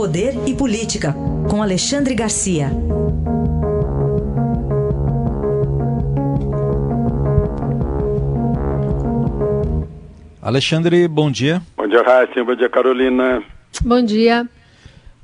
Poder e Política, com Alexandre Garcia. Alexandre, bom dia. Bom dia, Raíssa. Bom dia, Carolina. Bom dia.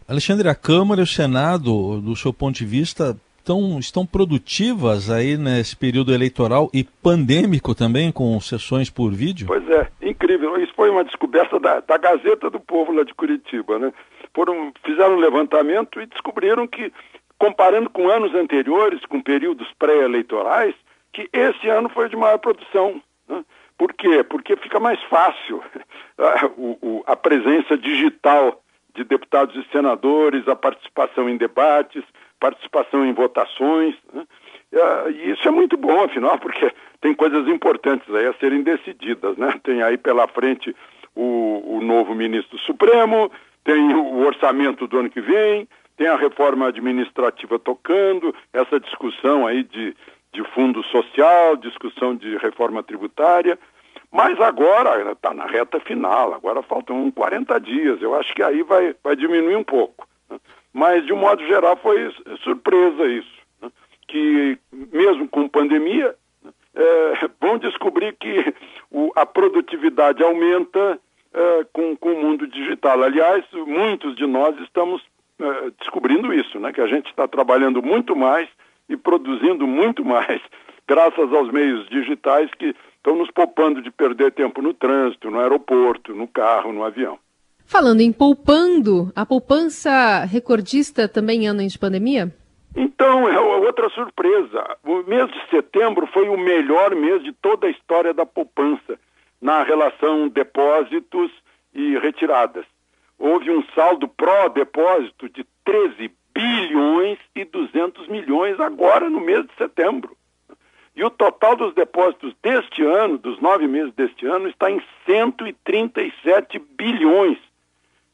Alexandre, a Câmara e o Senado, do seu ponto de vista, estão, estão produtivas aí nesse período eleitoral e pandêmico também, com sessões por vídeo? Pois é, incrível. Isso foi uma descoberta da, da Gazeta do Povo lá de Curitiba, né? Foram, fizeram um levantamento e descobriram que, comparando com anos anteriores, com períodos pré-eleitorais, que esse ano foi de maior produção. Né? Por quê? Porque fica mais fácil a, o, a presença digital de deputados e senadores, a participação em debates, participação em votações. Né? E isso é muito bom, afinal, porque tem coisas importantes aí a serem decididas. Né? Tem aí pela frente o, o novo ministro Supremo, tem o orçamento do ano que vem, tem a reforma administrativa tocando, essa discussão aí de de fundo social, discussão de reforma tributária, mas agora está na reta final, agora faltam 40 dias, eu acho que aí vai, vai diminuir um pouco. Né? Mas, de um modo geral, foi surpresa isso, né? que mesmo com pandemia, é, vão descobrir que o, a produtividade aumenta é, com, com o mundo digital. Aliás, muitos de nós estamos é, descobrindo isso, né? que a gente está trabalhando muito mais e produzindo muito mais, graças aos meios digitais que estão nos poupando de perder tempo no trânsito, no aeroporto, no carro, no avião. Falando em poupando, a poupança recordista também em anos de pandemia? Então, é outra surpresa. O mês de setembro foi o melhor mês de toda a história da poupança, na relação depósitos e retiradas. Houve um saldo pró-depósito de 13 bilhões e 200 milhões agora no mês de setembro. E o total dos depósitos deste ano, dos nove meses deste ano, está em 137 bilhões.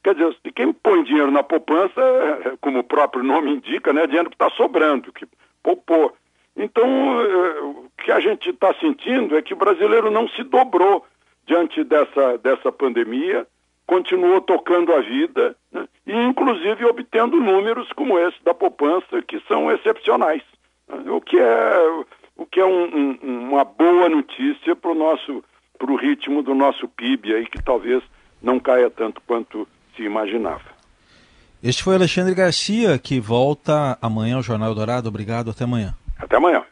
Quer dizer, quem põe dinheiro na poupança, é, como o próprio nome indica, né, é dinheiro que está sobrando, que poupou. Então, é, o que a gente está sentindo é que o brasileiro não se dobrou diante dessa, dessa pandemia, continuou tocando a vida né? e, inclusive, obtendo números como esse da poupança, que são excepcionais. Né? O que é, o que é um, um, uma boa notícia para o nosso para o ritmo do nosso PIB aí, que talvez não caia tanto quanto se imaginava. Este foi Alexandre Garcia, que volta amanhã ao Jornal Dourado. Obrigado, até amanhã. Até amanhã.